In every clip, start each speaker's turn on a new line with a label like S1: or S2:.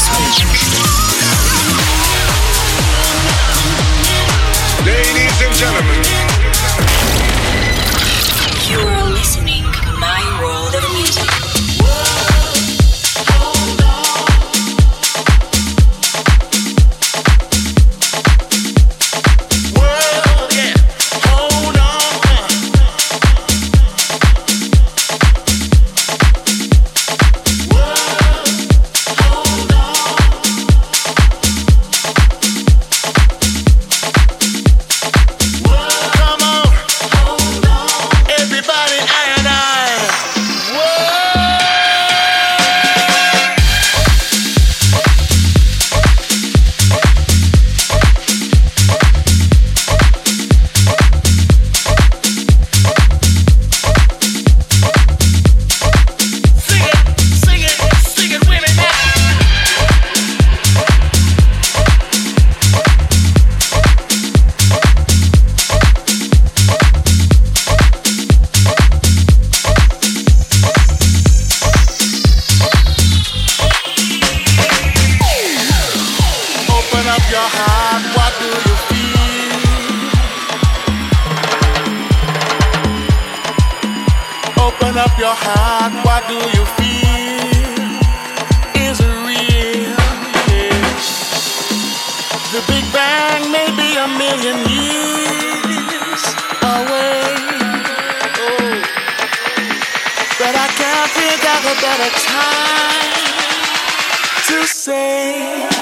S1: Tell me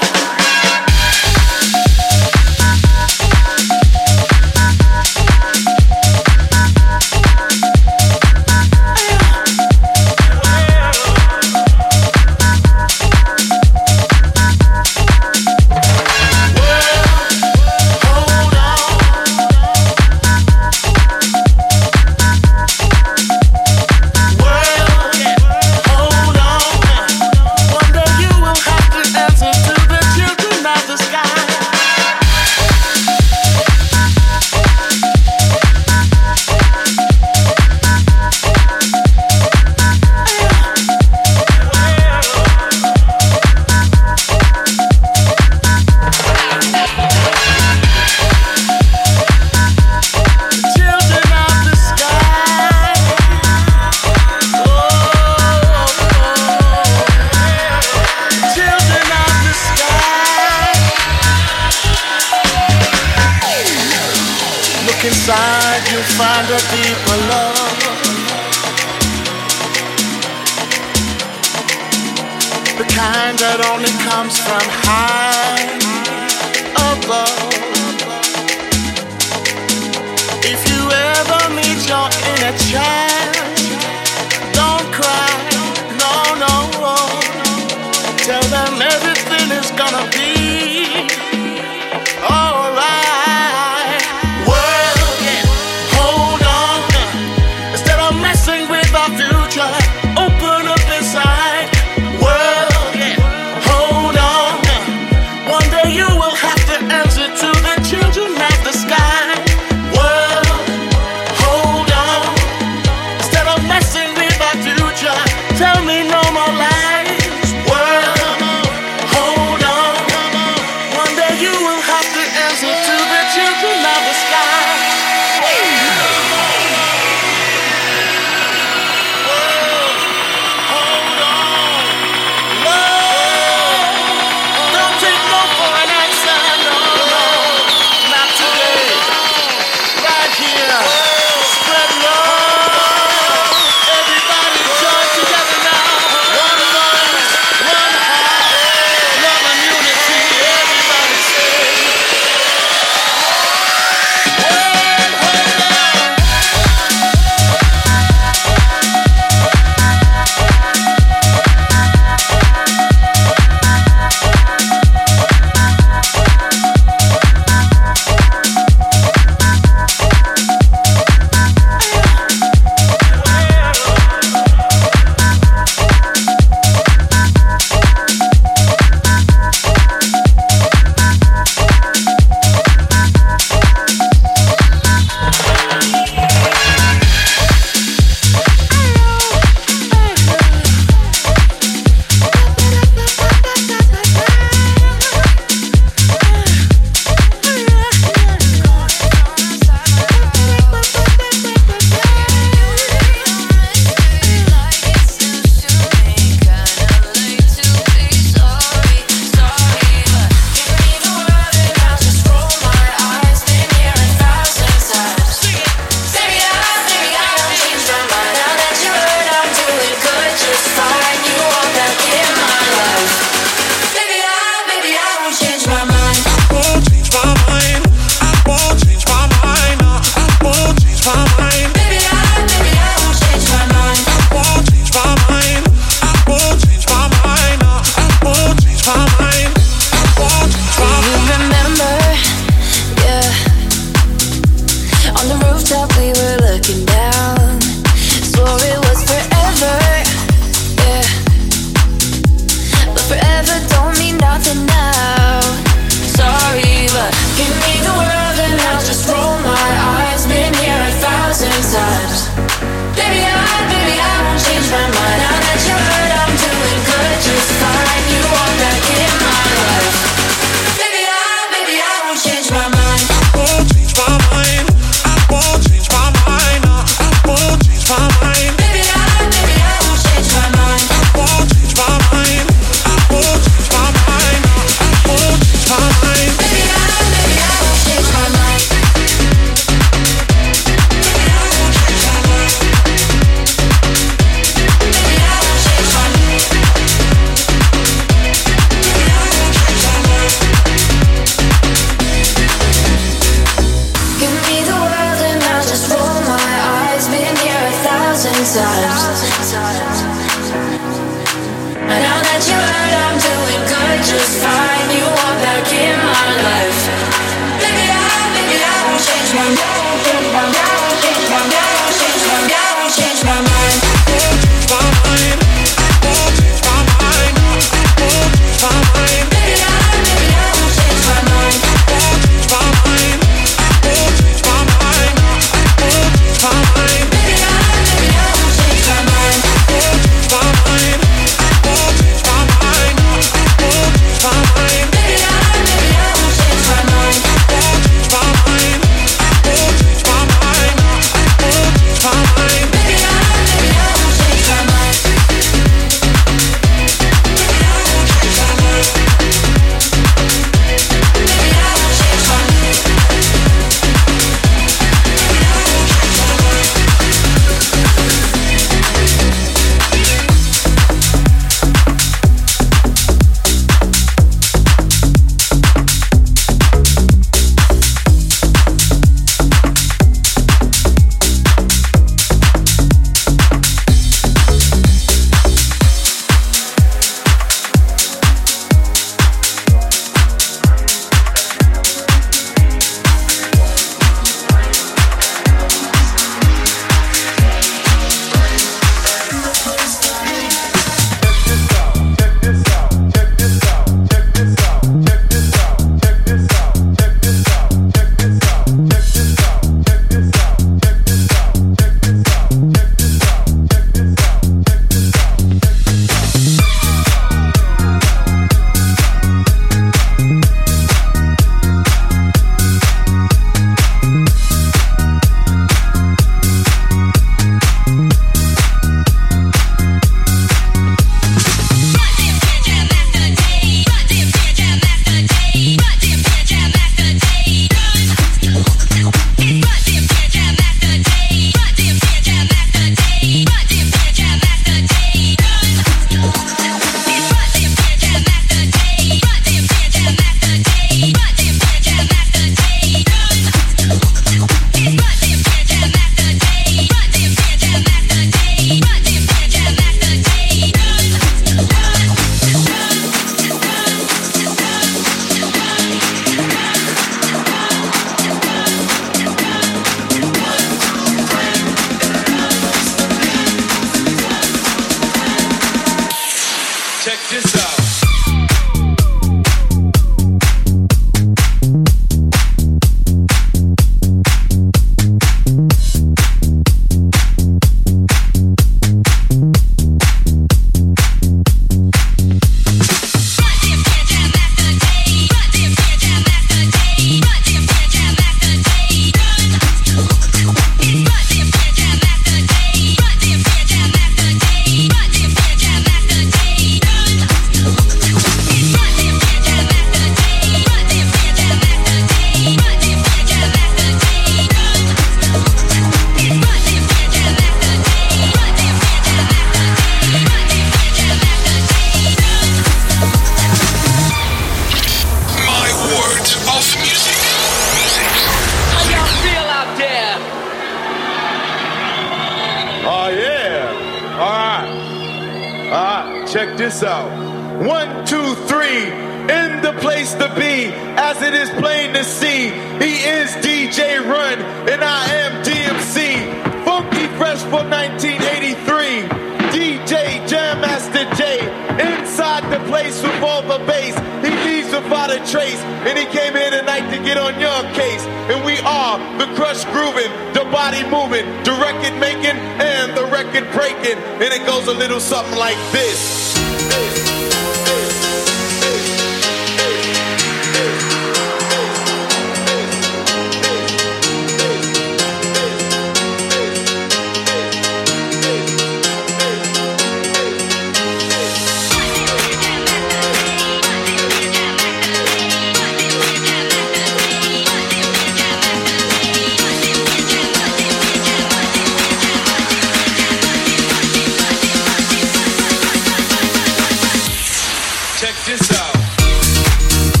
S2: check this out.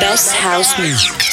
S2: best
S3: house music.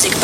S3: Baby,